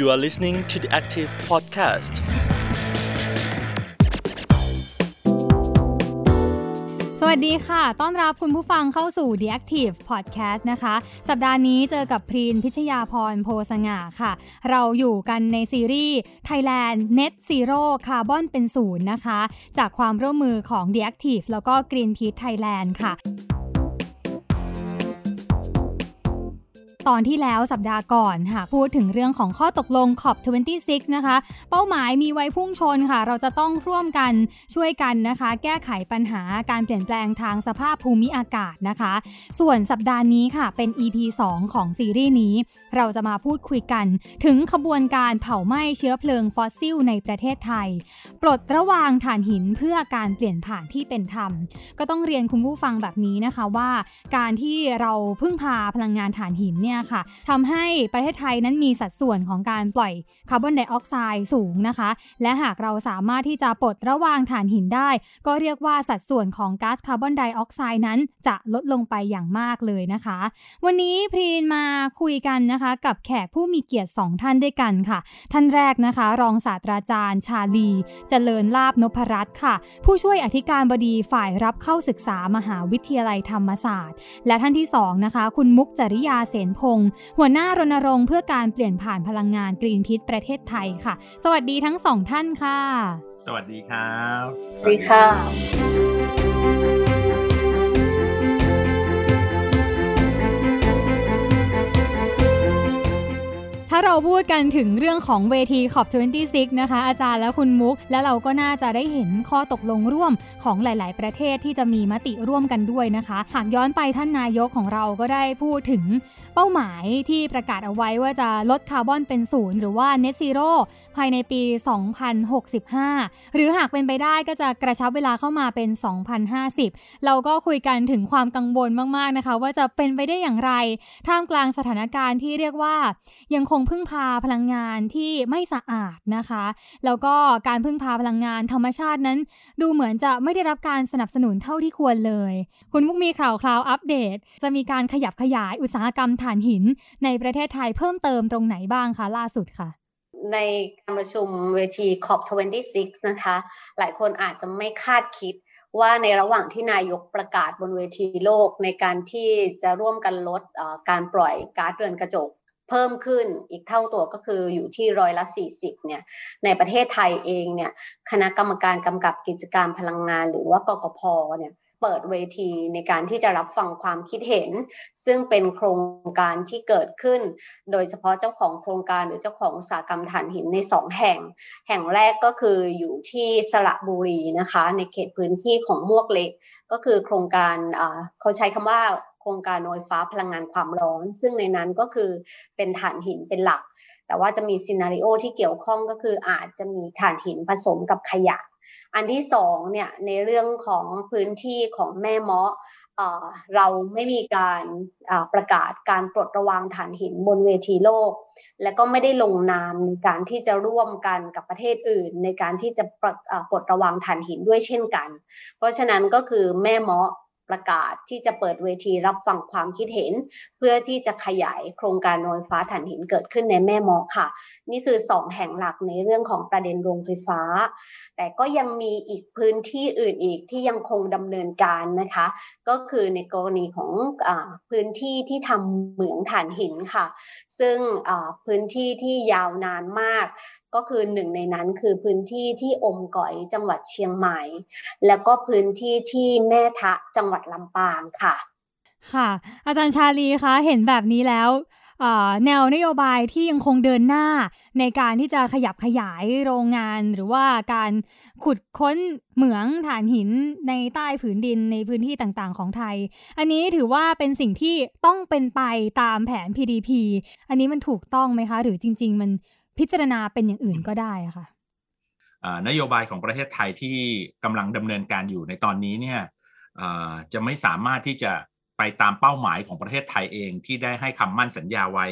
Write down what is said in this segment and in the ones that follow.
You are listening to the Active Podcast. สวัสดีค่ะ ต้อนรับคุณผู้ฟังเข้าสู่ The Active Podcast นะคะ สัปดาห์นี้เจอกับพรีนพิชยาพรโพสง่าค่ะ เราอยู่กันในซีรีส์ Thailand Net Zero Carbon เป็นศูนย์นะคะ จากความร่วมมือของ The Active แล้วก็ Greenpeace Thailand ค่ะ ตอนที่แล้วสัปดาห์ก่อนค่ะพูดถึงเรื่องของข้อตกลง COP26 นะคะ เป้าหมายมีไว้พุ่งชนค่ะ เราจะต้องร่วมกันช่วยกันนะคะ แก้ไขปัญหาการเปลี่ยนแปลงทางสภาพภูมิอากาศนะคะ ส่วนสัปดาห์นี้ค่ะเป็น EP 2 ของซีรีส์นี้ เราจะมาพูดคุยกัน ถึงขบวนการเผาไหม้เชื้อเพลิงฟอสซิลในประเทศไทย ปลดระวางถ่านหินเพื่อการเปลี่ยนผ่านที่เป็นธรรม ก็ต้องเรียนคุณผู้ฟังแบบนี้นะคะว่า การที่เราพึ่งพาพลังงานถ่านหินเนี่ยค่ะทำให้ประเทศไทยนั้นมีสัดส่วนของการปล่อยคาร์บอนไดออกไซด์สูงนะคะ และหากเราสามารถที่จะปลดระวางถ่านหินได้ ก็เรียกว่าสัดส่วนของก๊าซคาร์บอนไดออกไซด์นั้นจะลดลงไปอย่างมากเลยนะคะ วันนี้พรีนมาคุยกันนะคะ กับแขกผู้มีเกียรติ 2 ท่านด้วยกันค่ะ ท่านแรกนะคะ รองศาสตราจารย์ ชาลีเจริญลาบนพรัตน์ค่ะ ผู้ช่วยอธิการบดีฝ่ายรับเข้าศึกษามหาวิทยาลัยธรรมศาสตร์ และท่านที่2นะคะคุณมุกจริยาเสนพงศ์หัวหน้ารณรงค์เพื่อการเปลี่ยนผ่านพลังงานกรีนพิษประเทศไทยค่ะ สวัสดีทั้งสองท่านค่ะ สวัสดีครับ สวัสดีค่ะถ้าเรา พูดกันถึงเรื่องของเวทีขอบ 26 นะคะ อาจารย์และคุณมุก แล้วเราก็น่าจะได้เห็นข้อตกลงร่วมของหลาย ๆ ประเทศที่จะมีมติร่วมกันด้วยนะคะ หากย้อนไปท่านนายกของเราก็ได้พูดถึงเป้าหมายที่ประกาศเอาไว้ว่าจะลดคาร์บอนเป็นศูนย์หรือว่า net zero ภายในปี 2065 หรือหากเป็นไปได้ก็จะกระชับเวลาเข้ามาเป็น 2050 เราก็คุยกันถึงความกังวลมาก ๆ นะคะ ว่าจะเป็นไปได้อย่างไร ท่ามกลางสถานการณ์ที่เรียกว่ายังคงพึ่งพาพลังงานที่ไม่สะอาดนะคะ แล้วก็การพึ่งพาพลังงานธรรมชาตินั้น ดูเหมือนจะไม่ได้รับการสนับสนุนเท่าที่ควรเลย คุณมุกมีข่าวคราวอัปเดต จะมีการขยับขยายอุตสาหกรรมถ่านหิน ในประเทศไทยเพิ่มเติมตรงไหนบ้างคะล่าสุดค่ะในการประชุมเวที COP26 นะคะ หลายคนอาจจะไม่คาดคิดว่าในระหว่างที่นายกประกาศบนเวทีโลกในการที่จะร่วมกันลดการปล่อยก๊าซเรือนกระจก เพิ่มขึ้นอีกเท่าตัวก็คืออยู่ที่ร้อยละ 40เนี่ยในประเทศไทยเองเนี่ยคณะกรรมการกำกับกิจการพลังงานหรือว่ากกพเนี่ยเปิดเวทีในการที่จะรับฟังความคิดเห็น ซึ่งเป็นโครงการที่เกิดขึ้น โดยเฉพาะเจ้าของโครงการหรือเจ้าของอุตสาหกรรมถ่านหินในสองแห่ง แห่งแรกก็คืออยู่ที่สระบุรีนะคะ ในเขตพื้นที่ของมวกเล็ก ก็คือโครงการเขาใช้คำว่า โครงการโนยฟ้าพลังงานความร้อน ซึ่งในนั้นก็คือเป็นถ่านหินเป็นหลัก แต่ว่าจะมีซีนารีโอที่เกี่ยวข้องก็คืออาจจะมีถ่านหินผสมกับขยะ อันที่สองเนี่ยในเรื่องของพื้นที่ของแม่เมาะเราไม่มีการประกาศการปลดระวางฐานหินบนเวทีโลก และก็ไม่ได้ลงนามในการที่จะร่วมกันกับประเทศอื่น ในการที่จะปลดระวางฐานหินด้วยเช่นกัน เพราะฉะนั้นก็คือแม่เมาะ ประกาศที่จะเปิดเวทีรับฟังความคิดเห็น เพื่อที่จะขยายโครงการโรงไฟฟ้าถ่านหินเกิดขึ้นในแม่มอค่ะ นี่คือ 2 แห่งหลักในเรื่องของประเด็นโรงไฟฟ้า แต่ก็ยังมีอีกพื้นที่อื่นอีกที่ยังคงดำเนินการนะคะ ก็คือในกรณีของอพื้นที่ที่ทำเหมืองถ่านหินค่ะ ซึ่งพื้นที่ที่ยาวนานมาก ก็คือหนึ่งในนั้นคือพื้นที่ที่อมก๋อยจังหวัดเชียงใหม่ แล้วก็พื้นที่ที่แม่ทะจังหวัดลำปางค่ะ ค่ะ อาจารย์ชาลีคะเห็นแบบนี้แล้วแนวนโยบายที่ยังคงเดินหน้าในการที่จะขยับขยายโรงงานหรือว่าการขุดค้นเหมืองถ่านหินในใต้ผืนดินในพื้นที่ต่างๆ ของไทย อันนี้ถือว่าเป็นสิ่งที่ต้องเป็นไปตามแผน PDP อันนี้มันถูกต้องไหมคะ หรือจริง ๆ มัน พิจารณาเป็นอย่างอื่นก็ได้ค่ะนโยบายของประเทศไทยที่กำลังดำเนินการอยู่ในตอนนี้เนี่ยจะไม่สามารถที่จะไปตามเป้าหมายของประเทศไทยเองที่ได้ให้คำมั่นสัญญาไว้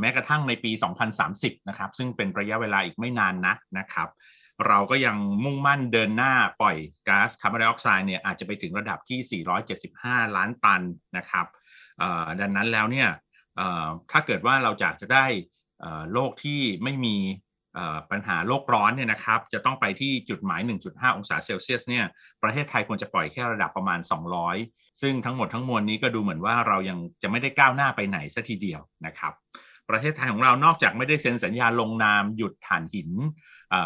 แม้กระทั่งในปี 2030 นะครับ ซึ่งเป็นระยะเวลาอีกไม่นานนักนะครับ เราก็ยังมุ่งมั่นเดินหน้าปล่อยก๊าซคาร์บอนไดออกไซด์เนี่ยอาจจะไปถึงระดับที่ 475 ล้านตันนะครับดังนั้นแล้วเนี่ยถ้าเกิดว่าเราจะจะได้ โลกที่ไม่มีปัญหาโลกร้อนเนี่ยนะครับจะต้องไปที่จุดหมาย 1.5 องศาเซลเซียสเนี่ยประเทศไทยควรจะปล่อยแค่ระดับประมาณ 200 ซึ่งทั้งหมดทั้งมวลนี้ก็ดูเหมือนว่าเรายังจะไม่ได้ก้าวหน้าไปไหนสัทีเดียวนะครับ ประเทศไทยของเรานอกจากไม่ได้เซ็นสัญญาลงนามหยุดถ่านหิน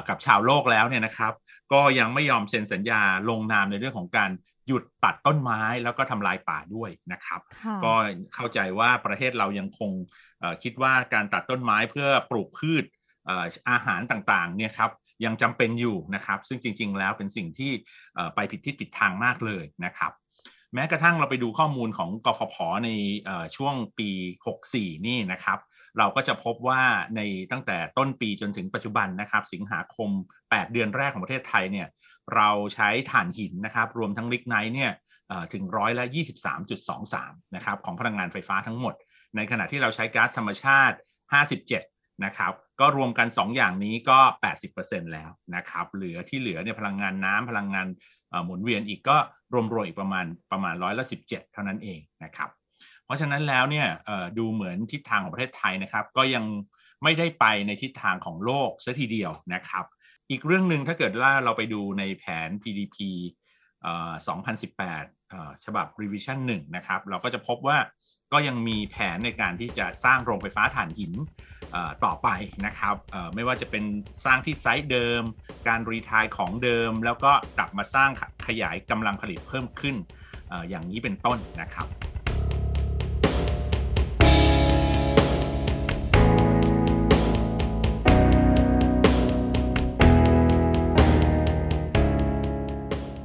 กับชาวโลกแล้วเนี่ยนะครับ ก็ยังไม่ยอมเซ็นสัญญาลงนามในเรื่องของการ หยุดตัดต้นไม้แล้วก็ทำลายป่าด้วยนะครับ ก็เข้าใจว่าประเทศเรายังคงคิดว่าการตัดต้นไม้เพื่อปลูกพืชอาหารต่างๆเนี่ยครับยังจำเป็นอยู่นะครับ ซึ่งจริง ๆ แล้วเป็นสิ่งที่ไปผิดทิศผิดทางมากเลยนะครับแม้กระทั่งเราไปดูข้อมูลของกฟผในช่วงปี 64 นี่นะครับ เราก็จะพบว่าในตั้งแต่ต้นปีจนถึงปัจจุบันนะครับ สิงหาคม 8 เดือนแรกของประเทศไทยเนี่ยเราใช้ถ่านหินนะครับ รวมทั้งลิกไนท์เนี่ยถึงร้อยละ 23.23 นะครับของพลังงานไฟฟ้าทั้งหมด ในขณะที่เราใช้ก๊าซธรรมชาติ 57 นะครับ ก็รวมกัน 2 อย่างนี้ก็ 80%แล้วนะครับ เหลือที่เหลือเนี่ยพลังงานน้ำพลังงานหมุนเวียนอีกก็รวมๆอีกประมาณประมาณร้อยละ 17 เท่านั้นเองนะครับ ราะฉะนั้นแล้วเนี่ยดูเหมือนทิศทางของประเทศไทยนะครับ ก็ยังไม่ได้ไปในทิศทางของโลกซะทีเดียวนะครับ อีกเรื่องหนึ่งถ้าเกิดว่าเราไปดูในแผน PDP 2018 ฉบับ revision 1 นะครับ เราก็จะพบว่าก็ยังมีแผนในการที่จะสร้างโรงไฟฟ้าถ่านหินต่อไปนะครับไม่ว่าจะเป็นสร้างที่ไซต์เดิม การรีทายของเดิม แล้วก็กลับมาสร้างขยายกำลังผลิตเพิ่มขึ้นอย่างนี้เป็นต้นนะครับ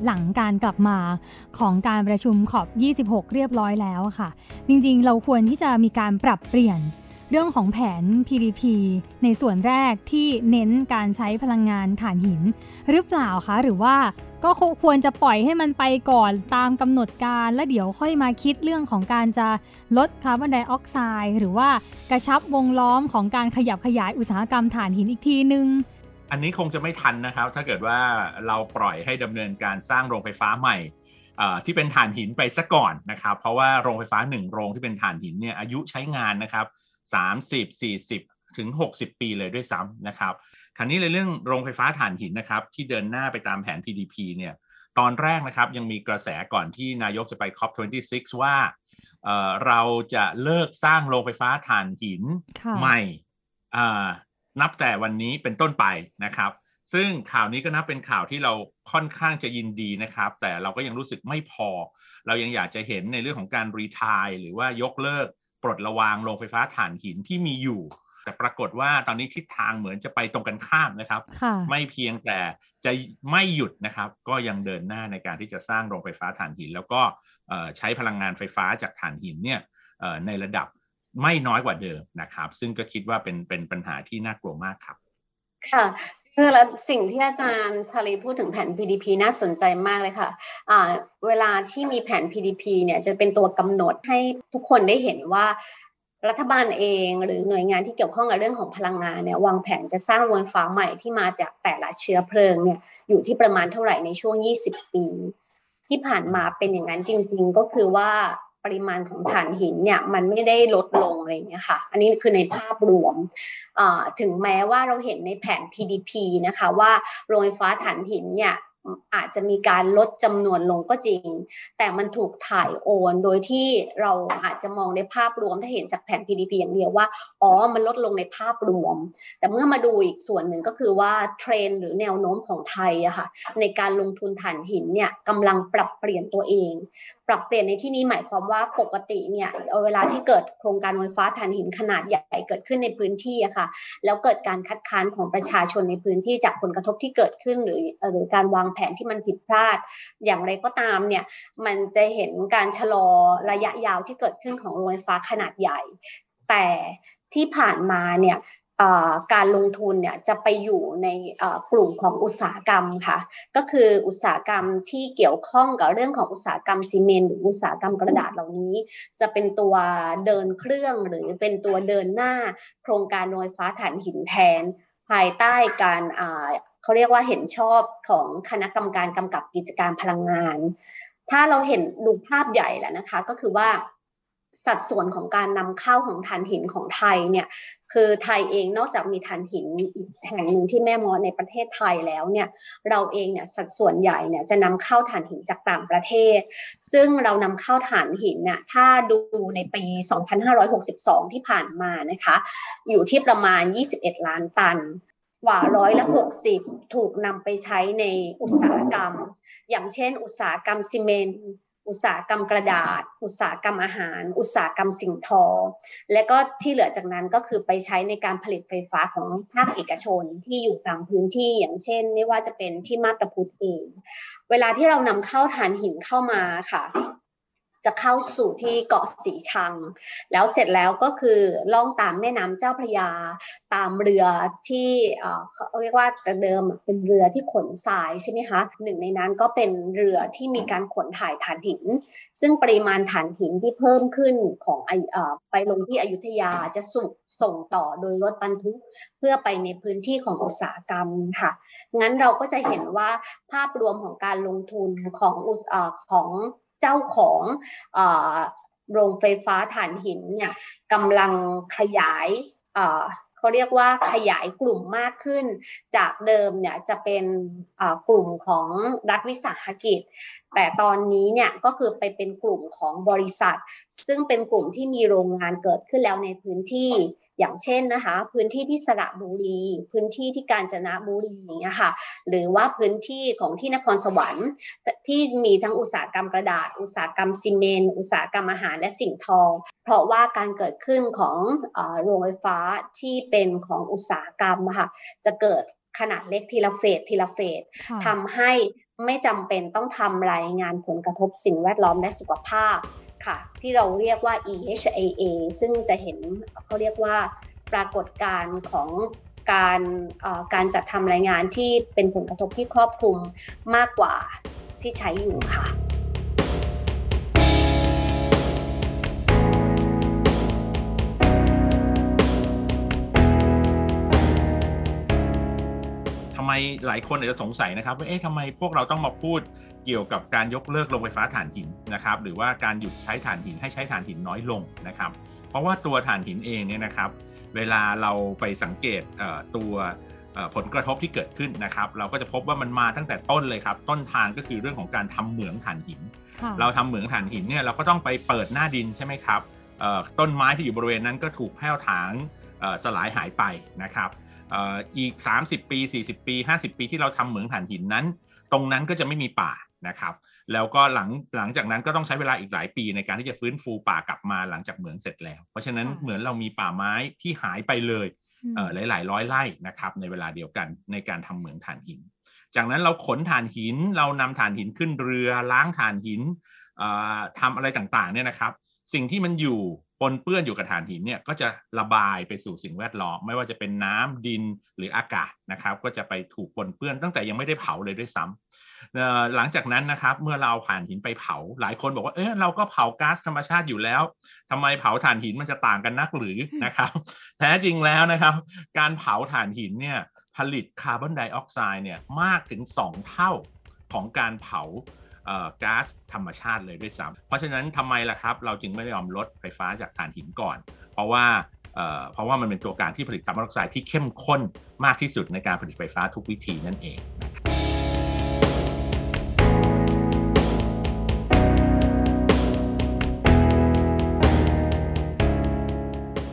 หลังการกลับมาของการประชุมขอบ 26 เรียบร้อยแล้วค่ะ จริงๆ เราควรที่จะมีการปรับเปลี่ยนเรื่องของแผน PDP ในส่วนแรกที่เน้นการใช้พลังงานถ่านหิน หรือเปล่าคะ หรือว่าก็ควรจะปล่อยให้มันไปก่อนตามกำหนดการ แล้วเดี๋ยวค่อยมาคิดเรื่องของการจะลดคาร์บอนไดออกไซด์หรือว่ากระชับวงล้อมของการขยับขยายอุตสาหกรรมถ่านหินอีกทีนึง อันนี้คงจะไม่ทันนะครับ ถ้าเกิดว่าเราปล่อยให้ดำเนินการสร้างโรงไฟฟ้าใหม่ที่เป็นถ่านหินไปซะก่อนนะครับ เพราะว่าโรงไฟฟ้าหนึ่งโรงที่เป็นถ่านหินเนี่ยอายุใช้งานนะครับ30 40 ถึง 60 ปีเลยด้วยซ้ำนะครับคราวนี้ในเรื่องโรงไฟฟ้าถ่านหินนะครับ ที่เดินหน้าไปตามแผน PDP เนี่ยตอนแรกนะครับยังมีกระแสก่อนที่นายกจะไป COP26 ว่าเราจะเลิกสร้างโรงไฟฟ้าถ่านหินใหม่ นับแต่วันนี้เป็นต้นไปนะครับ ซึ่งข่าวนี้ก็นับเป็นข่าวที่เราค่อนข้างจะยินดีนะครับ แต่เราก็ยังรู้สึกไม่พอ เรายังอยากจะเห็นในเรื่องของการรีทายหรือว่ายกเลิก ปลดระวางโรงไฟฟ้าถ่านหินที่มีอยู่ แต่ปรากฏว่าตอนนี้ทิศทางเหมือนจะไปตรงกันข้ามนะครับ ไม่เพียงแต่จะไม่หยุดนะครับ ก็ยังเดินหน้าในการที่จะสร้างโรงไฟฟ้าถ่านหิน แล้วก็ใช้พลังงานไฟฟ้าจากถ่านหินเนี่ยในระดับ ไม่น้อยกว่าเดิมนะครับ ซึ่งก็คิดว่าเป็นเป็นปัญหาที่น่ากลัวมากครับ ค่ะคือแล้วสิ่งที่อาจารย์ชาลีพูดถึงแผน PDP น่าสนใจมากเลยค่ะะเวลาที่มีแผน PDP เนี่ยจะเป็นตัวกำหนดให้ทุกคนได้เห็นว่ารัฐบาลเองหรือหน่วยงานที่เกี่ยวข้องกับเรื่องของพลังงานเนี่ยวางแผนจะสร้างโรงไฟฟ้าใหม่ที่มาจากแต่ละเชื้อเพลิงเนี่ยอยู่ที่ประมาณเท่าไหร่ในช่วง 20 ปี ที่ผ่านมาเป็นอย่างนั้นจริง ๆ ก็คือว่า ปริมาณของถ่านหินเนี่ยมันไม่ได้ลดลงอะไรเงี้ยค่ะ อันนี้คือในภาพรวม ถึงแม้ว่าเราเห็นในแผน PDP นะคะว่าโรงไฟฟ้าถ่านหินเนี่ย อาจจะมีการลดจำนวนลงก็จริง แต่มันถูกถ่ายโอนโดยที่เราอาจจะมองในภาพรวมถ้าเห็นจากแผน PDP อย่างเดียวว่า อ๋อ มันลดลงในภาพรวม แต่เมื่อมาดูอีกส่วนหนึ่งก็คือว่าเทรนหรือแนวโน้มของไทยอะค่ะในการลงทุนถ่านหินเนี่ยกำลังปรับเปลี่ยนตัวเอง ปรับเปลี่ยนในที่นี้หมายความว่าปกติเนี่ยเวลาที่เกิดโครงการไฟฟ้าถ่านหินขนาดใหญ่เกิดขึ้นในพื้นที่อะค่ะ แล้วเกิดการคัดค้านของประชาชนในพื้นที่จากผลกระทบที่เกิดขึ้นหรือหรือการวางแผนที่มันผิดพลาด อย่างไรก็ตามเนี่ยมันจะเห็นการชะลอระยะยาวที่เกิดขึ้นของโรงไฟฟ้าขนาดใหญ่ แต่ที่ผ่านมาเนี่ยการลงทุนเนี่ยจะไปอยู่ในกลุ่มของอุตสาหกรรมค่ะ ก็คืออุตสาหกรรมที่เกี่ยวข้องกับเรื่องของอุตสาหกรรมซีเมนต์หรืออุตสาหกรรมกระดาษเหล่านี้ จะเป็นตัวเดินเครื่องหรือเป็นตัวเดินหน้า โครงการโรงไฟฟ้าถ่านหินแทน ภายใต้การเขาเรียกว่าเห็นชอบของคณะกรรมการกำกับกิจการพลังงาน ถ้าเราเห็นดูภาพใหญ่แล้วนะคะ ก็คือว่า สัดส่วนของการนำเข้าของถ่านหินของไทยเนี่ยคือไทยเองนอกจากมีถ่านหินอีกแห่งหนึ่งที่แม่มอในประเทศไทยแล้วเนี่ยเราเองเนี่ยสัดส่วนใหญ่เนี่ยจะนำเข้าถ่านหินจากต่างประเทศ ซึ่งเรานำเข้าถ่านหินเนี่ยถ้าดูในปี 2562 ที่ผ่านมานะคะอยู่ที่ประมาณ 21 ล้านตันกว่าร้อยละหกสิบถูกนำไปใช้ในอุตสาหกรรม อย่างเช่น อุตสาหกรรมซีเมนต์ อุตสาหกรรมกระดาษ อุตสาหกรรมอาหาร อุตสาหกรรมสิ่งทอ และก็ที่เหลือจากนั้นก็คือไปใช้ในการผลิตไฟฟ้าของภาคเอกชนที่อยู่ตามพื้นที่อย่างเช่น ไม่ว่าจะเป็นที่มาตาพุทธเอง เวลาที่เรานำเข้าถ่านหินเข้ามาค่ะ จะเข้าสู่ที่เกาะสีชัง แล้วเสร็จแล้วก็คือล่องตามแม่น้ำเจ้าพระยา ตามเรือที่เขาเรียกว่าแต่เดิมเป็นเรือที่ขนทรายใช่ไหมคะหนึ่งในนั้นก็เป็นเรือที่มีการขนถ่ายถ่านหิน ซึ่งปริมาณถ่านหินที่เพิ่มขึ้นของไปลงที่อยุธยาจะสุกส่งต่อโดยรถบรรทุก เพื่อไปในพื้นที่ของอุตสาหกรรมค่ะงั้นเราก็จะเห็นว่าภาพรวมของการลงทุนของของ เจ้าของโรงไฟฟ้าถ่านหินเนี่ยกำลังขยายเขาเรียกว่าขยายกลุ่มมากขึ้น จากเดิมเนี่ยจะเป็นกลุ่มของรัฐวิสาหกิจ แต่ตอนนี้เนี่ยก็คือไปเป็นกลุ่มของบริษัท ซึ่งเป็นกลุ่มที่มีโรงงานเกิดขึ้นแล้วในพื้นที่ อย่างเช่นนะคะ พื้นที่ที่สระบุรี พื้นที่ที่กาญจนบุรีอย่างเงี้ยค่ะ หรือว่าพื้นที่ของที่นครสวรรค์ ที่มีทั้งอุตสาหกรรมกระดาษ อุตสาหกรรมซีเมนต์อุตสาหกรรมอาหารและสิ่งทองเพราะว่าการเกิดขึ้นของโรงไฟฟ้าที่เป็นของอุตสาหกรรมค่ะจะเกิดขนาดเล็กทีละเฟสทีละเฟสทำให้ไม่จำเป็นต้องทำรายงานผลกระทบสิ่งแวดล้อมและสุขภาพ ค่ะ ที่เราเรียกว่า EHAA ซึ่งจะเห็นเขาเรียกว่าปรากฏการณ์ของการการจัดทำรายงานที่เป็นผลกระทบที่ครอบคลุมมากกว่าที่ใช้อยู่ค่ะ หลายคนอาจจะสงสัยนะครับว่าเอ๊ะทำไมพวกเราต้องมาพูดเกี่ยวกับการยกเลิกโรงไฟฟ้าถ่านหินนะครับหรือว่าการหยุดใช้ถ่านหินให้ใช้ถ่านหินน้อยลงนะครับ เพราะว่าตัวถ่านหินเองเนี่ยนะครับ เวลาเราไปสังเกตตัวผลกระทบที่เกิดขึ้นนะครับ เราก็จะพบว่ามันมาตั้งแต่ต้นเลยครับ ต้นทางก็คือเรื่องของการทำเหมืองถ่านหิน เราทำเหมืองถ่านหินเนี่ยเราก็ต้องไปเปิดหน้าดินใช่ไหมครับต้นไม้ที่อยู่บริเวณนั้นก็ถูกแห้วถางสลายหายไปนะครับ อีก 30 ปี 40 ปี 50 ปีที่เราทำเหมืองถ่านหินนั้น ตรงนั้นก็จะไม่มีป่านะครับ แล้วก็หลังหลังจากนั้นก็ต้องใช้เวลาอีกหลายปีในการที่จะฟื้นฟูป่ากลับมาหลังจากเหมืองเสร็จแล้ว เพราะฉะนั้นเหมือนเรามีป่าไม้ที่หายไปเลยหลายหลายร้อยไร่นะครับในเวลาเดียวกันในการทำเหมืองถ่านหิน จากนั้นเราขนถ่านหิน เรานำถ่านหินขึ้นเรือล้างถ่านหินทำอะไรต่างๆเนี่ยนะครับ สิ่งที่มันอยู่ ปนเปื้อนอยู่กับถ่านหินเนี่ยก็จะระบายไปสู่สิ่งแวดล้อมไม่ว่าจะเป็นน้ำดินหรืออากาศนะครับ ก็จะไปถูกปนเปื้อนตั้งแต่ยังไม่ได้เผาเลยด้วยซ้ำหลังจากนั้นนะครับเมื่อเราผ่านหินไปเผา หลายคนบอกว่าเออเราก็เผาก๊าซธรรมชาติอยู่แล้วทำไมเผาถ่านหินมันจะต่างกันนักหรือนะครับ แท้จริงแล้วนะครับ การเผาถ่านหินเนี่ยผลิตคาร์บอนไดออกไซด์เนี่ยมากถึง 2 เท่าของการเผา ก๊าซธรรมชาติเลยด้วยซ้ำเพราะฉะนั้นทำไมล่ะครับ เราจึงไม่ยอมลดไฟฟ้าจากถ่านหินก่อน เพราะว่าเพราะว่ามันเป็นตัวการที่ผลิตคาร์บอนไดออกไซด์ที่เข้มข้นมากที่สุดในการผลิตไฟฟ้าทุกวิธีนั่นเอง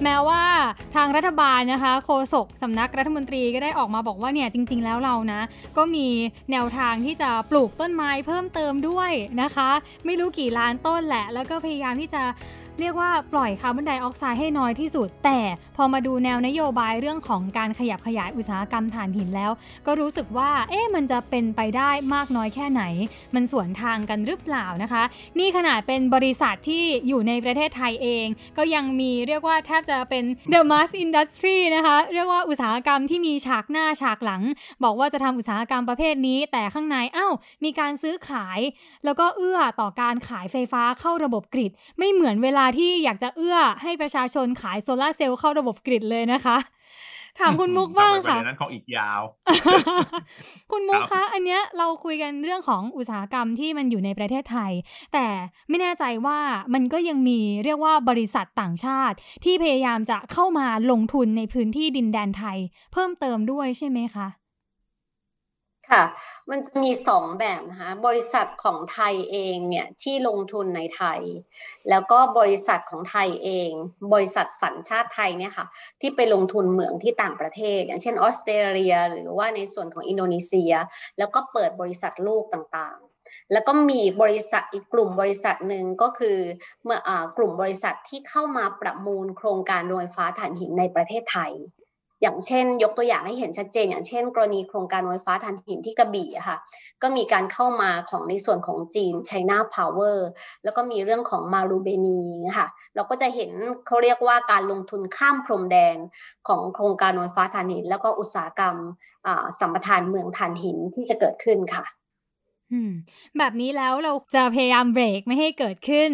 แม้ว่า ทางรัฐบาลนะคะโฆษกสำนักรัฐมนตรีก็ได้ออกมาบอกว่าเนี่ยจริง ๆ แล้วเรานะ ก็มีแนวทางที่จะปลูกต้นไม้เพิ่มเติมด้วยนะคะ ไม่รู้กี่ล้านต้นแหละ แล้วก็พยายามที่จะ เรียกว่าปล่อยคาร์บอนไดออกไซด์ให้น้อยที่สุด แต่พอมาดูแนวนโยบายเรื่องของการขยับขยายอุตสาหกรรมถ่านหินแล้ว ก็รู้สึกว่าเอ๊ะมันจะเป็นไปได้มากน้อยแค่ไหน มันสวนทางกันหรือเปล่านะคะ นี่ขนาดเป็นบริษัทที่อยู่ในประเทศไทยเอง ก็ยังมีเรียกว่าแทบจะเป็น the mass industry นะคะเรียกว่าอุตสาหกรรมที่มีฉากหน้าฉากหลัง บอกว่าจะทำอุตสาหกรรมประเภทนี้ แต่ข้างในอ้าวมีการซื้อขาย แล้วก็เอื้อต่อการขายไฟฟ้าเข้าระบบกริด ไม่เหมือนเวลาที่อยากจะเอื้อให้ประชาชนขายโซลาเซลล์เข้าระบบกริดเลยนะคะ ถามคุณมุกบ้างค่ะนั้นของอีกยาว คุณมุกคะ อันเนี้ยเราคุยกันเรื่องของอุตสาหกรรมที่มันอยู่ในประเทศไทย แต่ไม่แน่ใจว่ามันก็ยังมีเรียกว่าบริษัทต่างชาติ ที่พยายามจะเข้ามาลงทุนในพื้นที่ดินแดนไทย เพิ่มเติมด้วยใช่ไหมคะ ค่ะ มันจะมีสองแบบนะคะ บริษัทของไทยเองเนี่ยที่ลงทุนในไทย แล้วก็บริษัทของไทยเอง บริษัทสัญชาติไทยเนี่ยค่ะ ที่ไปลงทุนเหมืองที่ต่างประเทศ อย่างเช่นออสเตรเลีย หรือว่าในส่วนของอินโดนีเซีย แล้วก็เปิดบริษัทลูกต่างๆ แล้วก็มีบริษัทอีกกลุ่มบริษัทหนึ่งก็คือเมื่อกลุ่มบริษัทที่เข้ามาประมูลโครงการโรงไฟฟ้าถ่านหินในประเทศไทย อย่างเช่น ยกตัวอย่างให้เห็นชัดเจน อย่างเช่น กรณีโครงการไฟฟ้าถ่านหินที่กระบี่ค่ะ ก็มีการเข้ามาของในส่วนของจีน China Power แล้วก็มีเรื่องของมารูเบนีค่ะเราก็จะเห็นเขาเรียกว่าการลงทุนข้ามพรมแดนของโครงการไฟฟ้าถ่านหิน แล้วก็อุตสาหกรรมสัมปทานเมืองถ่านหินที่จะเกิดขึ้นค่ะแบบนี้แล้วเราจะพยายามเบรกไม่ให้เกิดขึ้น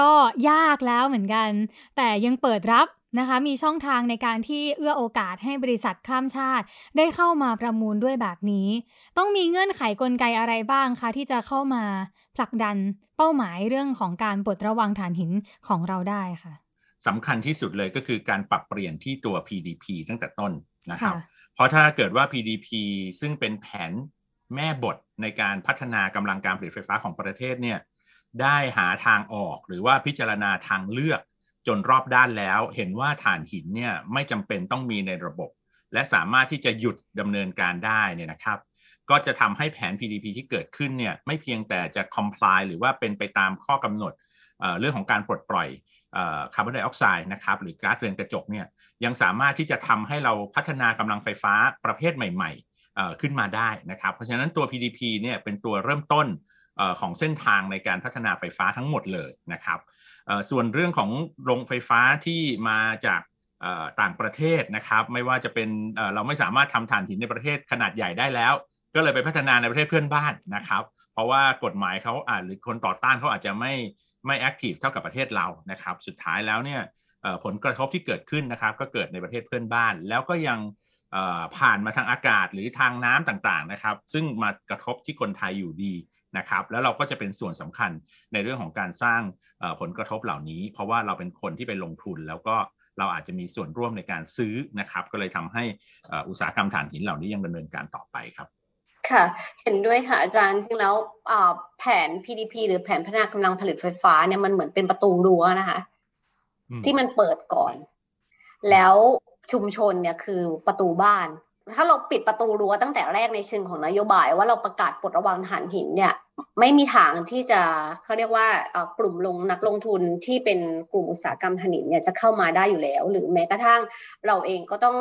ก็ยากแล้วเหมือนกัน แต่ยังเปิดรับ นะคะมีช่องทางในการที่เอื้อโอกาสให้บริษัทข้ามชาติ ได้เข้ามาประมูลด้วยแบบนี้ ต้องมีเงื่อนไขกลไกอะไรบ้างคะ ที่จะเข้ามาผลักดันเป้าหมายเรื่องของการปลดระวังฐานหินของเราได้ค่ะสำคัญที่สุดเลยก็คือการปรับเปลี่ยนที่ตัว PDP ตั้งแต่ต้นนะครับ เพราะถ้าเกิดว่า PDP ซึ่งเป็นแผนแม่บทในการพัฒนากำลังการผลิตไฟฟ้าของประเทศเนี่ยได้หาทางออกหรือว่าพิจารณาทางเลือก จนรอบด้านแล้ว เห็นว่าฐานหินเนี่ยไม่จำเป็นต้องมีในระบบ และสามารถที่จะหยุดดำเนินการได้เนี่ยนะครับ ก็จะทำให้แผน PDP ที่เกิดขึ้นเนี่ยไม่เพียงแต่จะ comply หรือว่าเป็นไปตามข้อกำหนดเเรื่องของการปลดปล่อยคาร์บอนไดออกไซด์นะครับหรือก๊าซเรือนกระจกเนี่ยยังสามารถที่จะทำให้เราพัฒนากำลังไฟฟ้าประเภทใหม่ ๆ ขึ้นมาได้นะครับ เพราะฉะนั้นตัว PDP เนี่ยเป็นตัวเริ่มต้น ของเส้นทางในการพัฒนาไฟฟ้าทั้งหมดเลยนะครับส่วนเรื่องของโรงไฟฟ้าที่มาจากต่างประเทศนะครับ ไม่ว่าจะเป็นเราไม่สามารถทำถ่านหินในประเทศขนาดใหญ่ได้แล้ว ก็เลยไปพัฒนาในประเทศเพื่อนบ้านนะครับ เพราะว่ากฎหมายเขาอาจหรือคนต่อต้านเขาอาจจะไม่ไม่แอคทีฟเท่ากับประเทศเรานะครับ สุดท้ายแล้วเนี่ยผลกระทบที่เกิดขึ้นนะครับ ก็เกิดในประเทศเพื่อนบ้าน แล้วก็ยังผ่านมาทางอากาศหรือทางน้ำต่างๆนะครับ ซึ่งมากระทบที่คนไทยอยู่ดี นะครับแล้วเราก็จะเป็นส่วนสำคัญในเรื่องของการสร้างผลกระทบเหล่านี้ เพราะว่าเราเป็นคนที่ไปลงทุนแล้วก็เราอาจจะมีส่วนร่วมในการซื้อนะครับ ก็เลยทำให้อุตสาหกรรมถ่านหินเหล่านี้ยังดำเนินการต่อไปครับค่ะ เห็นด้วยค่ะอาจารย์จริงแล้วแผน PDP หรือแผนพัฒนากำลังผลิตไฟฟ้าเนี่ยมันเหมือนเป็นประตูรั้วนะคะ ที่มันเปิดก่อน แล้วชุมชนเนี่ยคือประตูบ้าน ถ้าเราปิดประตูรั้วตั้งแต่แรกในเชิงของนโยบาย ว่าเราประกาศปลดระวังฐานหินเนี่ย ไม่มีทางที่จะเขาเรียกว่ากลุ่มลงนักลงทุนที่เป็นกลุ่มอุตสาหกรรมฐานหินเนี่ยจะเข้ามาได้อยู่แล้ว หรือแม้กระทั่งเราเองก็ต้อง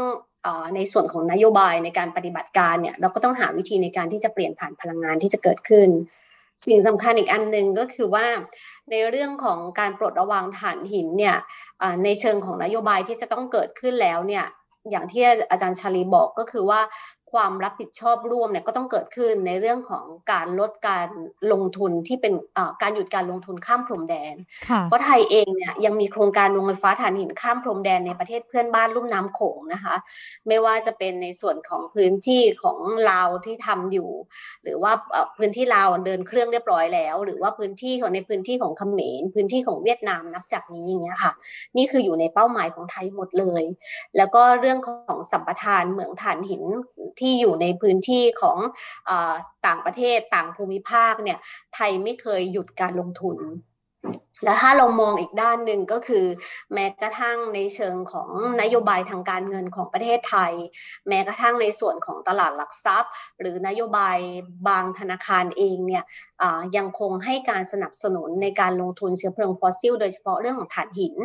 ในส่วนของนโยบายในการปฏิบัติการเนี่ย เราก็ต้องหาวิธีในการที่จะเปลี่ยนผ่านพลังงานที่จะเกิดขึ้น สิ่งสำคัญอีกอันหนึ่งก็คือว่าในเรื่องของการปลดระวังฐานหินเนี่ยในเชิงของนโยบายที่จะต้องเกิดขึ้นแล้วเนี่ย อย่างที่อาจารย์ชาลีบอกก็คือว่า ความรับผิดชอบร่วมเนี่ยก็ต้องเกิดขึ้นในเรื่องของการลดการลงทุนที่เป็นการหยุดการลงทุนข้ามพรมแดน เพราะไทยเองเนี่ยยังมีโครงการโรงไฟฟ้าถ่านหินข้ามพรมแดนในประเทศเพื่อนบ้านลุ่มน้ำโขงนะคะ ไม่ว่าจะเป็นในส่วนของพื้นที่ของลาวที่ทำอยู่ หรือว่าพื้นที่ลาวเดินเครื่องเรียบร้อยแล้ว หรือว่าพื้นที่ของในพื้นที่ของเขมรพื้นที่ของเวียดนามนับจากนี้อย่างเงี้ยค่ะ นี่คืออยู่ในเป้าหมายของไทยหมดเลย แล้วก็เรื่องของสัมปทานเหมืองถ่านหินที่อยู่ในพื้นที่ของอต่างประเทศต่างภูมิภาคเนี่ยไทยไม่เคยหยุดการลงทุนและถ้าเรามองอีกด้านหนึ่งก็คือ แม้กระทั่งในเชิงของนโยบายทางการเงินของประเทศไทย แม้กระทั่งในส่วนของตลาดหลักทรัพย์ หรือนโยบายบางธนาคารเองเนี่ย ยังคงให้การสนับสนุนในการลงทุนเชื้อเพลิงฟอสซิลโดยเฉพาะเรื่องของถ่านหิน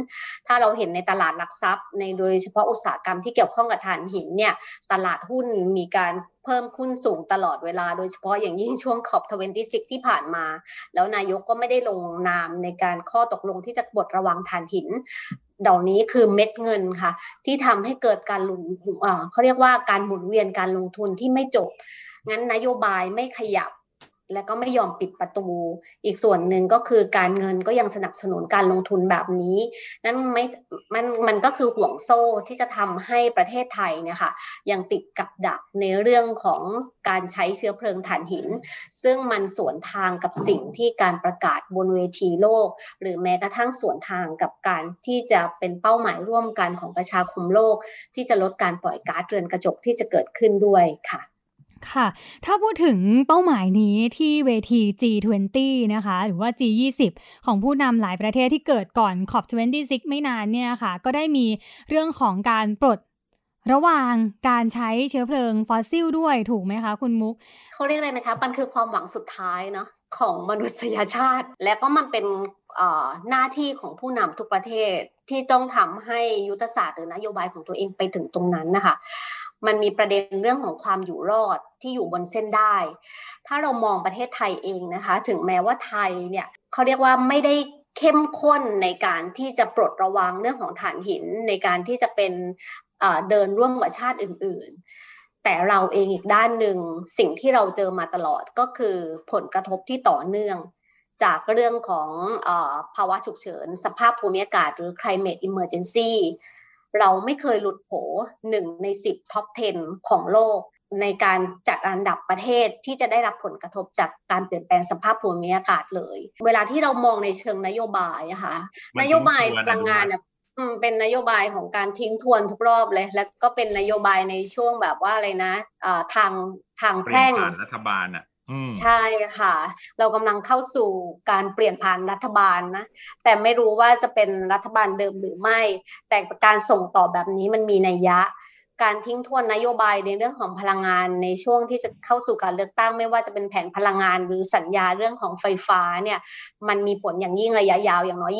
ถ้าเราเห็นในตลาดหลักทรัพย์ ในโดยเฉพาะอุตสาหกรรมที่เกี่ยวข้องกับถ่านหินเนี่ยตลาดหุ้นมีการเพิ่มขึ้นสูงตลอดเวลา โดยเฉพาะอย่างยิ่งช่วงขอบ26ที่ผ่านมา แล้วนายกก็ไม่ได้ลงนามในการข้อตกลงที่จะบดระวังถ่านหินดอกนี้คือเม็ดเงินค่ะ ที่ทำให้เกิดการลุนเขาเรียกว่าการหมุนเวียนการลงทุนที่ไม่จบ งั้นนโยบายไม่ขยับ และก็ไม่ยอมปิดประตู อีกส่วนหนึ่งก็คือการเงินก็ยังสนับสนุนการลงทุนแบบนี้ นั่นไม่มันมันก็คือห่วงโซ่ที่จะทำให้ประเทศไทยเนี่ยค่ะยังติดกับดักในเรื่องของการใช้เชื้อเพลิงถ่านหิน ซึ่งมันสวนทางกับสิ่งที่การประกาศบนเวทีโลก หรือแม้กระทั่งสวนทางกับการที่จะเป็นเป้าหมายร่วมกันของประชาคมโลก ที่จะลดการปล่อยก๊าซเรือนกระจกที่จะเกิดขึ้นด้วยค่ะ ค่ะ ถ้าพูดถึงเป้าหมายนี้ที่เวที G20 นะคะ หรือว่า G20 ของผู้นำหลายประเทศที่เกิดก่อนขอบ26ไม่นานเนี่ยค่ะ ก็ได้มีเรื่องของการปลดระหว่างการใช้เชื้อเพลิงฟอสซิลด้วยถูกไหมคะ คุณมุก เขาเรียกอะไรนะคะ มันคือความหวังสุดท้ายเนาะของมนุษยชาติ และก็มันเป็นหน้าที่ของผู้นำทุกประเทศที่ต้องทำให้ยุทธศาสตร์หรือนโยบายของตัวเองไปถึงตรงนั้นนะคะ มันมีประเด็นเรื่องของความอยู่รอดที่อยู่บนเส้นได้ ถ้าเรามองประเทศไทยเองนะคะ ถึงแม้ว่าไทยเนี่ยเขาเรียกว่าไม่ได้เข้มข้นในการที่จะปลดระวังเรื่องของฐานหินในการที่จะเป็นเดินร่วมกับชาติอื่น ๆ แต่เราเองอีกด้านหนึ่งสิ่งที่เราเจอมาตลอดก็คือผลกระทบที่ต่อเนื่อง จากเรื่องของอภาวะฉุกเฉิน สภาพภูมิอากาศหรือ climate emergency เราไม่เคยหลุดโผหนึ่งในสิบท็อป 10 ของโลก ในการจัดอันดับประเทศที่จะได้รับผลกระทบจากการเปลี่ยนแปลงสภาพภูมิอากาศเลย เวลาที่เรามองในเชิงนโยบายอะค่ะนโยบายพลังงานเนี่ยเป็นนโยบายของการทิ้งทวนทุกรอบเลย แล้วก็เป็นนโยบายในช่วงแบบว่าอะไรนะทางทางแพร่งรัฐบาลอะ ใช่ค่ะ เรากำลังเข้าสู่การเปลี่ยนผ่านรัฐบาลนะ แต่ไม่รู้ว่าจะเป็นรัฐบาลเดิมหรือไม่ แต่การส่งต่อแบบนี้มันมีนัยยะ การทิ้งทวนนโยบายในเรื่องของพลังงานในช่วงที่จะเข้าสู่การเลือกตั้ง ไม่ว่าจะเป็นแผนพลังงานหรือสัญญาเรื่องของไฟฟ้าเนี่ย มันมีผลอย่างยิ่งระยะยาวอย่างน้อย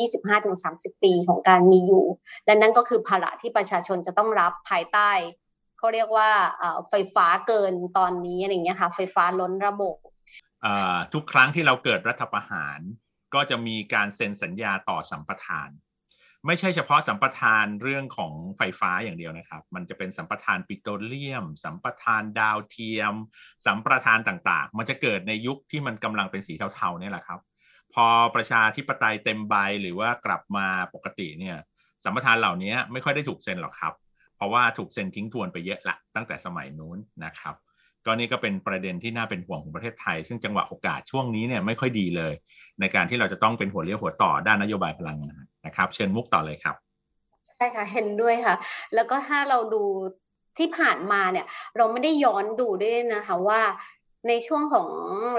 25-30 ปีของการมีอยู่ และนั่นก็คือภาระที่ประชาชนจะต้องรับภายใต้ เขาเรียกว่าไฟฟ้าเกินตอนนี้อะไรเงี้ยค่ะไฟฟ้าล้นระบบทุกครั้งที่เราเกิดรัฐประหาร ก็จะมีการเซ็นสัญญาต่อสัมปทาน ไม่ใช่เฉพาะสัมปทานเรื่องของไฟฟ้าอย่างเดียวนะครับ มันจะเป็นสัมปทานปิโตรเลียม สัมปทานดาวเทียม สัมปทานต่างๆ มันจะเกิดในยุคที่มันกำลังเป็นสีเทาๆนี่แหละครับ พอประชาธิปไตยเต็มใบหรือว่ากลับมาปกติเนี่ยสัมปทานเหล่านี้ไม่ค่อยได้ถูกเซ็นหรอกครับ ราะว่าถูกเซ็นทิ้งทวนไปเยอะละตั้งแต่สมัยนู้นนะครับก็นี่ก็เป็นประเด็นที่น่าเป็นห่วงของประเทศไทย ซึ่งจังหวะโอกาสช่วงนี้เนี่ยไม่ค่อยดีเลย ในการที่เราจะต้องเป็นหัวเลี้ยวหัวต่อด้านนโยบายพลังงานนะครับ เชิญมุกต่อเลยครับใช่ค่ะเห็นด้วยค่ะ แล้วก็ถ้าเราดูที่ผ่านมาเนี่ย เราไม่ได้ย้อนดูด้วยนะคะว่า ในช่วงของ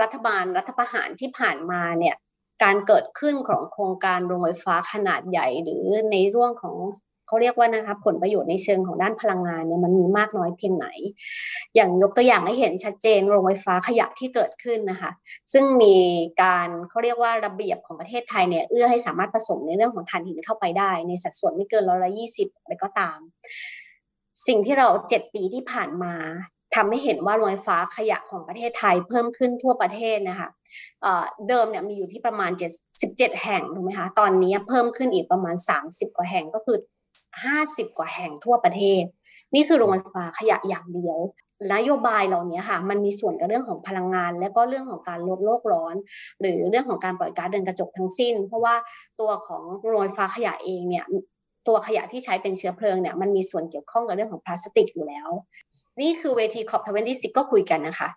รัฐบาลรัฐประหารที่ผ่านมาเนี่ยการเกิดขึ้นของโครงการโรงไฟฟ้าขนาดใหญ่ หรือในร่วงของ เขาเรียกว่านะคะผลประโยชน์ในเชิงของด้านพลังงานเนี่ยมันมีมากน้อยเพียงไหน อย่างยกตัวอย่างให้เห็นชัดเจนโรงไฟฟ้าขยะที่เกิดขึ้นนะคะ ซึ่งมีการเขาเรียกว่าระเบียบของประเทศไทยเนี่ยเอื้อให้สามารถผสมในเรื่องของถ่านหินเข้าไปได้ ในสัดส่วนไม่เกินร้อยละยี่สิบอะไรก็ตาม สิ่งที่เราเจ็ดปีที่ผ่านมาทำให้เห็นว่าโรงไฟฟ้าขยะของประเทศไทยเพิ่มขึ้นทั่วประเทศนะคะเดิมเนี่ยมีอยู่ที่ประมาณ77แห่งถูกไหมคะ ตอนนี้เพิ่มขึ้นอีกประมาณ 30 กว่าแห่งก็คือ ห้าสิบกว่าแห่งทั่วประเทศ นี่คือโรงไฟฟ้าขยะอย่างเดียวนโยบายเหล่านี้ค่ะ มันมีส่วนกับเรื่องของพลังงาน และก็เรื่องของการลดโลกร้อน หรือเรื่องของการปล่อยก๊าซเรือนกระจกทั้งสิ้น เพราะว่าตัวของโรงไฟฟ้าขยะเองเนี่ยตัวขยะที่ใช้เป็นเชื้อเพลิงเนี่ยมันมีส่วนเกี่ยวข้องกับเรื่องของพลาสติกอยู่แล้ว นี่คือเวที COP26 ก็คุยกันนะคะ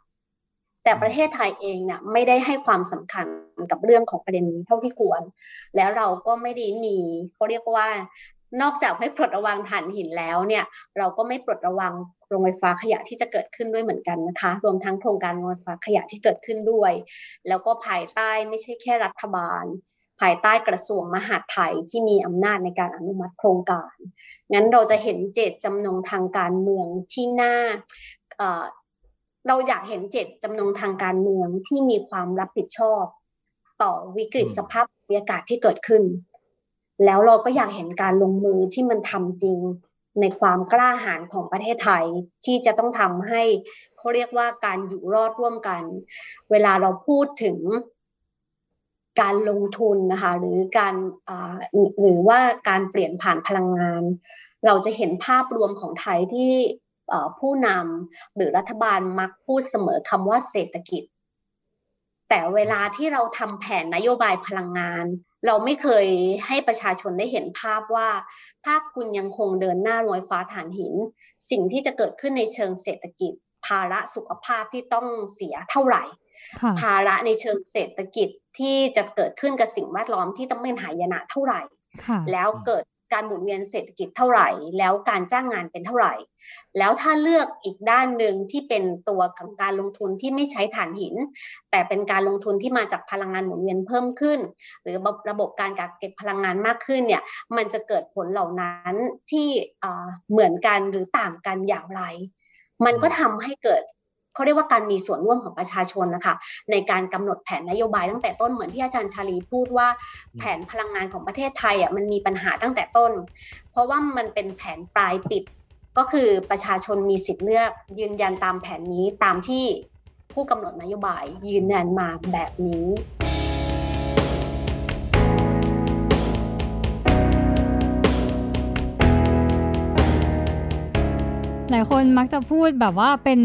แต่ประเทศไทยเองเนี่ยไม่ได้ให้ความสำคัญกับเรื่องของประเด็นนี้เท่าที่ควร แล้วเราก็ไม่ได้มีเขาเรียกว่า นอกจากไม่ปลดระวังถ่านหินแล้วเนี่ย เราก็ไม่ปลดระวังโรงไฟฟ้าขยะที่จะเกิดขึ้นด้วยเหมือนกันนะคะ รวมทั้งโครงการโรงไฟฟ้าขยะที่เกิดขึ้นด้วย แล้วก็ภายใต้ไม่ใช่แค่รัฐบาล ภายใต้กระทรวงมหาดไทยที่มีอำนาจในการอนุมัติโครงการ งั้นเราจะเห็นเจตจำนงทางการเมืองที่น่าเราอยากเห็นเจตจำนงทางการเมืองที่มีความรับผิดชอบ ต่อวิกฤตสภาพบรรยากาศที่เกิดขึ้น แล้วเราก็อยากเห็นการลงมือที่มันทำจริงในความกล้าหาญของประเทศไทยที่จะต้องทำให้เขาเรียกว่าการอยู่รอดร่วมกัน เวลาเราพูดถึงการลงทุนนะคะหรือการหรือว่าการเปลี่ยนผ่านพลังงาน เราจะเห็นภาพรวมของไทยที่ผู้นำหรือรัฐบาลมักพูดเสมอคำว่าเศรษฐกิจ แต่เวลาที่เราทำแผนนโยบายพลังงาน เราไม่เคยให้ประชาชนได้เห็นภาพว่า ถ้าคุณยังคงเดินหน้าลอยฟ้าฐานหิน สิ่งที่จะเกิดขึ้นในเชิงเศรษฐกิจ ภาระสุขภาพที่ต้องเสียเท่าไหร่ ภาระในเชิงเศรษฐกิจที่จะเกิดขึ้นกับสิ่งแวดล้อมที่ต้องเป็นหายนะเท่าไหร่ แล้วเกิด การหมุนเวียนเศรษฐกิจเท่าไหร่ แล้วการจ้างงานเป็นเท่าไหร่ แล้วถ้าเลือกอีกด้านหนึ่งที่เป็นตัวของการลงทุนที่ไม่ใช้ถ่านหิน แต่เป็นการลงทุนที่มาจากพลังงานหมุนเวียนเพิ่มขึ้น หรือระบบการกักเก็บพลังงานมากขึ้นเนี่ยมันจะเกิดผลเหล่านั้นที่เหมือนกันหรือต่างกันอย่างไร มันก็ทำให้เกิด เขาเรียกว่าการมีส่วนร่วมของประชาชนนะคะในการกำหนดแผนนโยบายตั้งแต่ต้นเหมือนที่อาจารย์ชาลีพูดว่าแผนพลังงานของประเทศไทยอะมันมีปัญหาตั้งแต่ต้น เพราะว่ามันเป็นแผนปลายปิด ก็คือประชาชนมีสิทธิ์เลือกยืนยันตามแผนนี้ตามที่ผู้กำหนดนโยบายยืนยันมาแบบนี้หลายคนมักจะพูดแบบว่าเป็น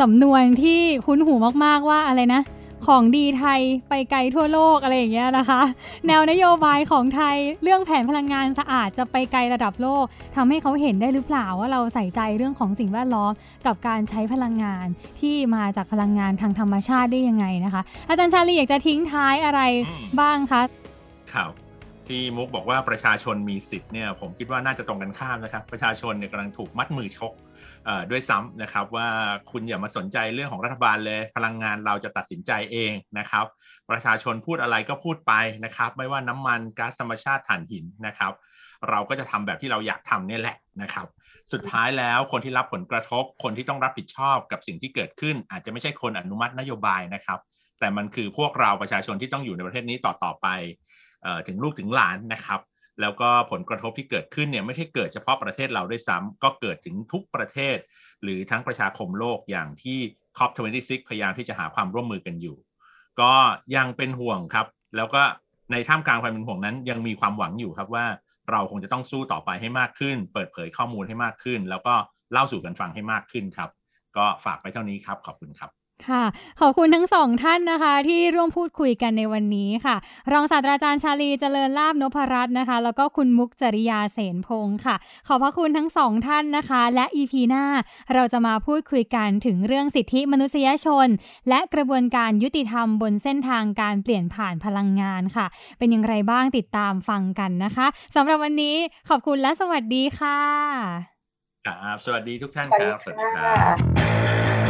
สำนวนที่คุ้นหูมากๆว่าอะไรนะ ของดีไทยไปไกลทั่วโลกอะไรอย่างเงี้ยนะคะ แนวนโยบายของไทยเรื่องแผนพลังงานสะอาดจะไปไกลระดับโลกทำให้เขาเห็นได้หรือเปล่าว่าเราใส่ใจเรื่องของสิ่งแวดล้อม กับการใช้พลังงานที่มาจากพลังงานทางธรรมชาติได้ยังไงนะคะ อาจารย์ชาลีอยากจะทิ้งท้ายอะไรบ้างคะข่าวที่มุกบอกว่าประชาชนมีสิทธิ์เนี่ยผมคิดว่าน่าจะตรงกันข้ามนะครับ ประชาชนเนี่ยกำลังถูกมัดมือชก ด้วยซ้ำนะครับว่าคุณอย่ามาสนใจเรื่องของรัฐบาลเลย พลังงานเราจะตัดสินใจเองนะครับ ประชาชนพูดอะไรก็พูดไปนะครับ ไม่ว่าน้ำมันก๊าซธรรมชาติถ่านหินนะครับ เราก็จะทำแบบที่เราอยากทำนี่แหละนะครับ สุดท้ายแล้วคนที่รับผลกระทบ คนที่ต้องรับผิดชอบกับสิ่งที่เกิดขึ้น อาจจะไม่ใช่คนอนุมัตินโยบายนะครับ แต่มันคือพวกเราประชาชนที่ต้องอยู่ในประเทศนี้ต่อต่อไปถึงลูกถึงหลานนะครับ แล้วก็ผลกระทบที่เกิดขึ้นเนี่ยไม่ใช่เกิดเฉพาะประเทศเราด้วยซ้ำก็เกิดถึงทุกประเทศ หรือทั้งประชาคมโลกอย่างที่ COP26 พยายามที่จะหาความร่วมมือกันอยู่ ก็ยังเป็นห่วงครับ แล้วก็ในท่ามกลางความเป็นห่วงนั้น ยังมีความหวังอยู่ครับว่าเราคงจะต้องสู้ต่อไปให้มากขึ้น เปิดเผยข้อมูลให้มากขึ้น แล้วก็เล่าสู่กันฟังให้มากขึ้นครับ ก็ฝากไปเท่านี้ครับขอบคุณครับ ค่ะ ขอบคุณทั้งสองท่านนะคะ ที่ร่วมพูดคุยกันในวันนี้ค่ะ รองศาสตราจารย์ชาลีเจริญลาบนพรัตน์นะคะ แล้วก็คุณมุกจริยาเสนพงศ์ค่ะ ขอบพระคุณทั้งสองท่านนะคะ และอีพีหน้าเราจะมาพูดคุยกันถึงเรื่องสิทธิมนุษยชน และกระบวนการยุติธรรมบนเส้นทางการเปลี่ยนผ่านพลังงานค่ะ เป็นอย่างไรบ้างติดตามฟังกันนะคะสำหรับวันนี้ขอบคุณและสวัสดีค่ะครับสวัสดีทุกท่านครับสวัสดีครับ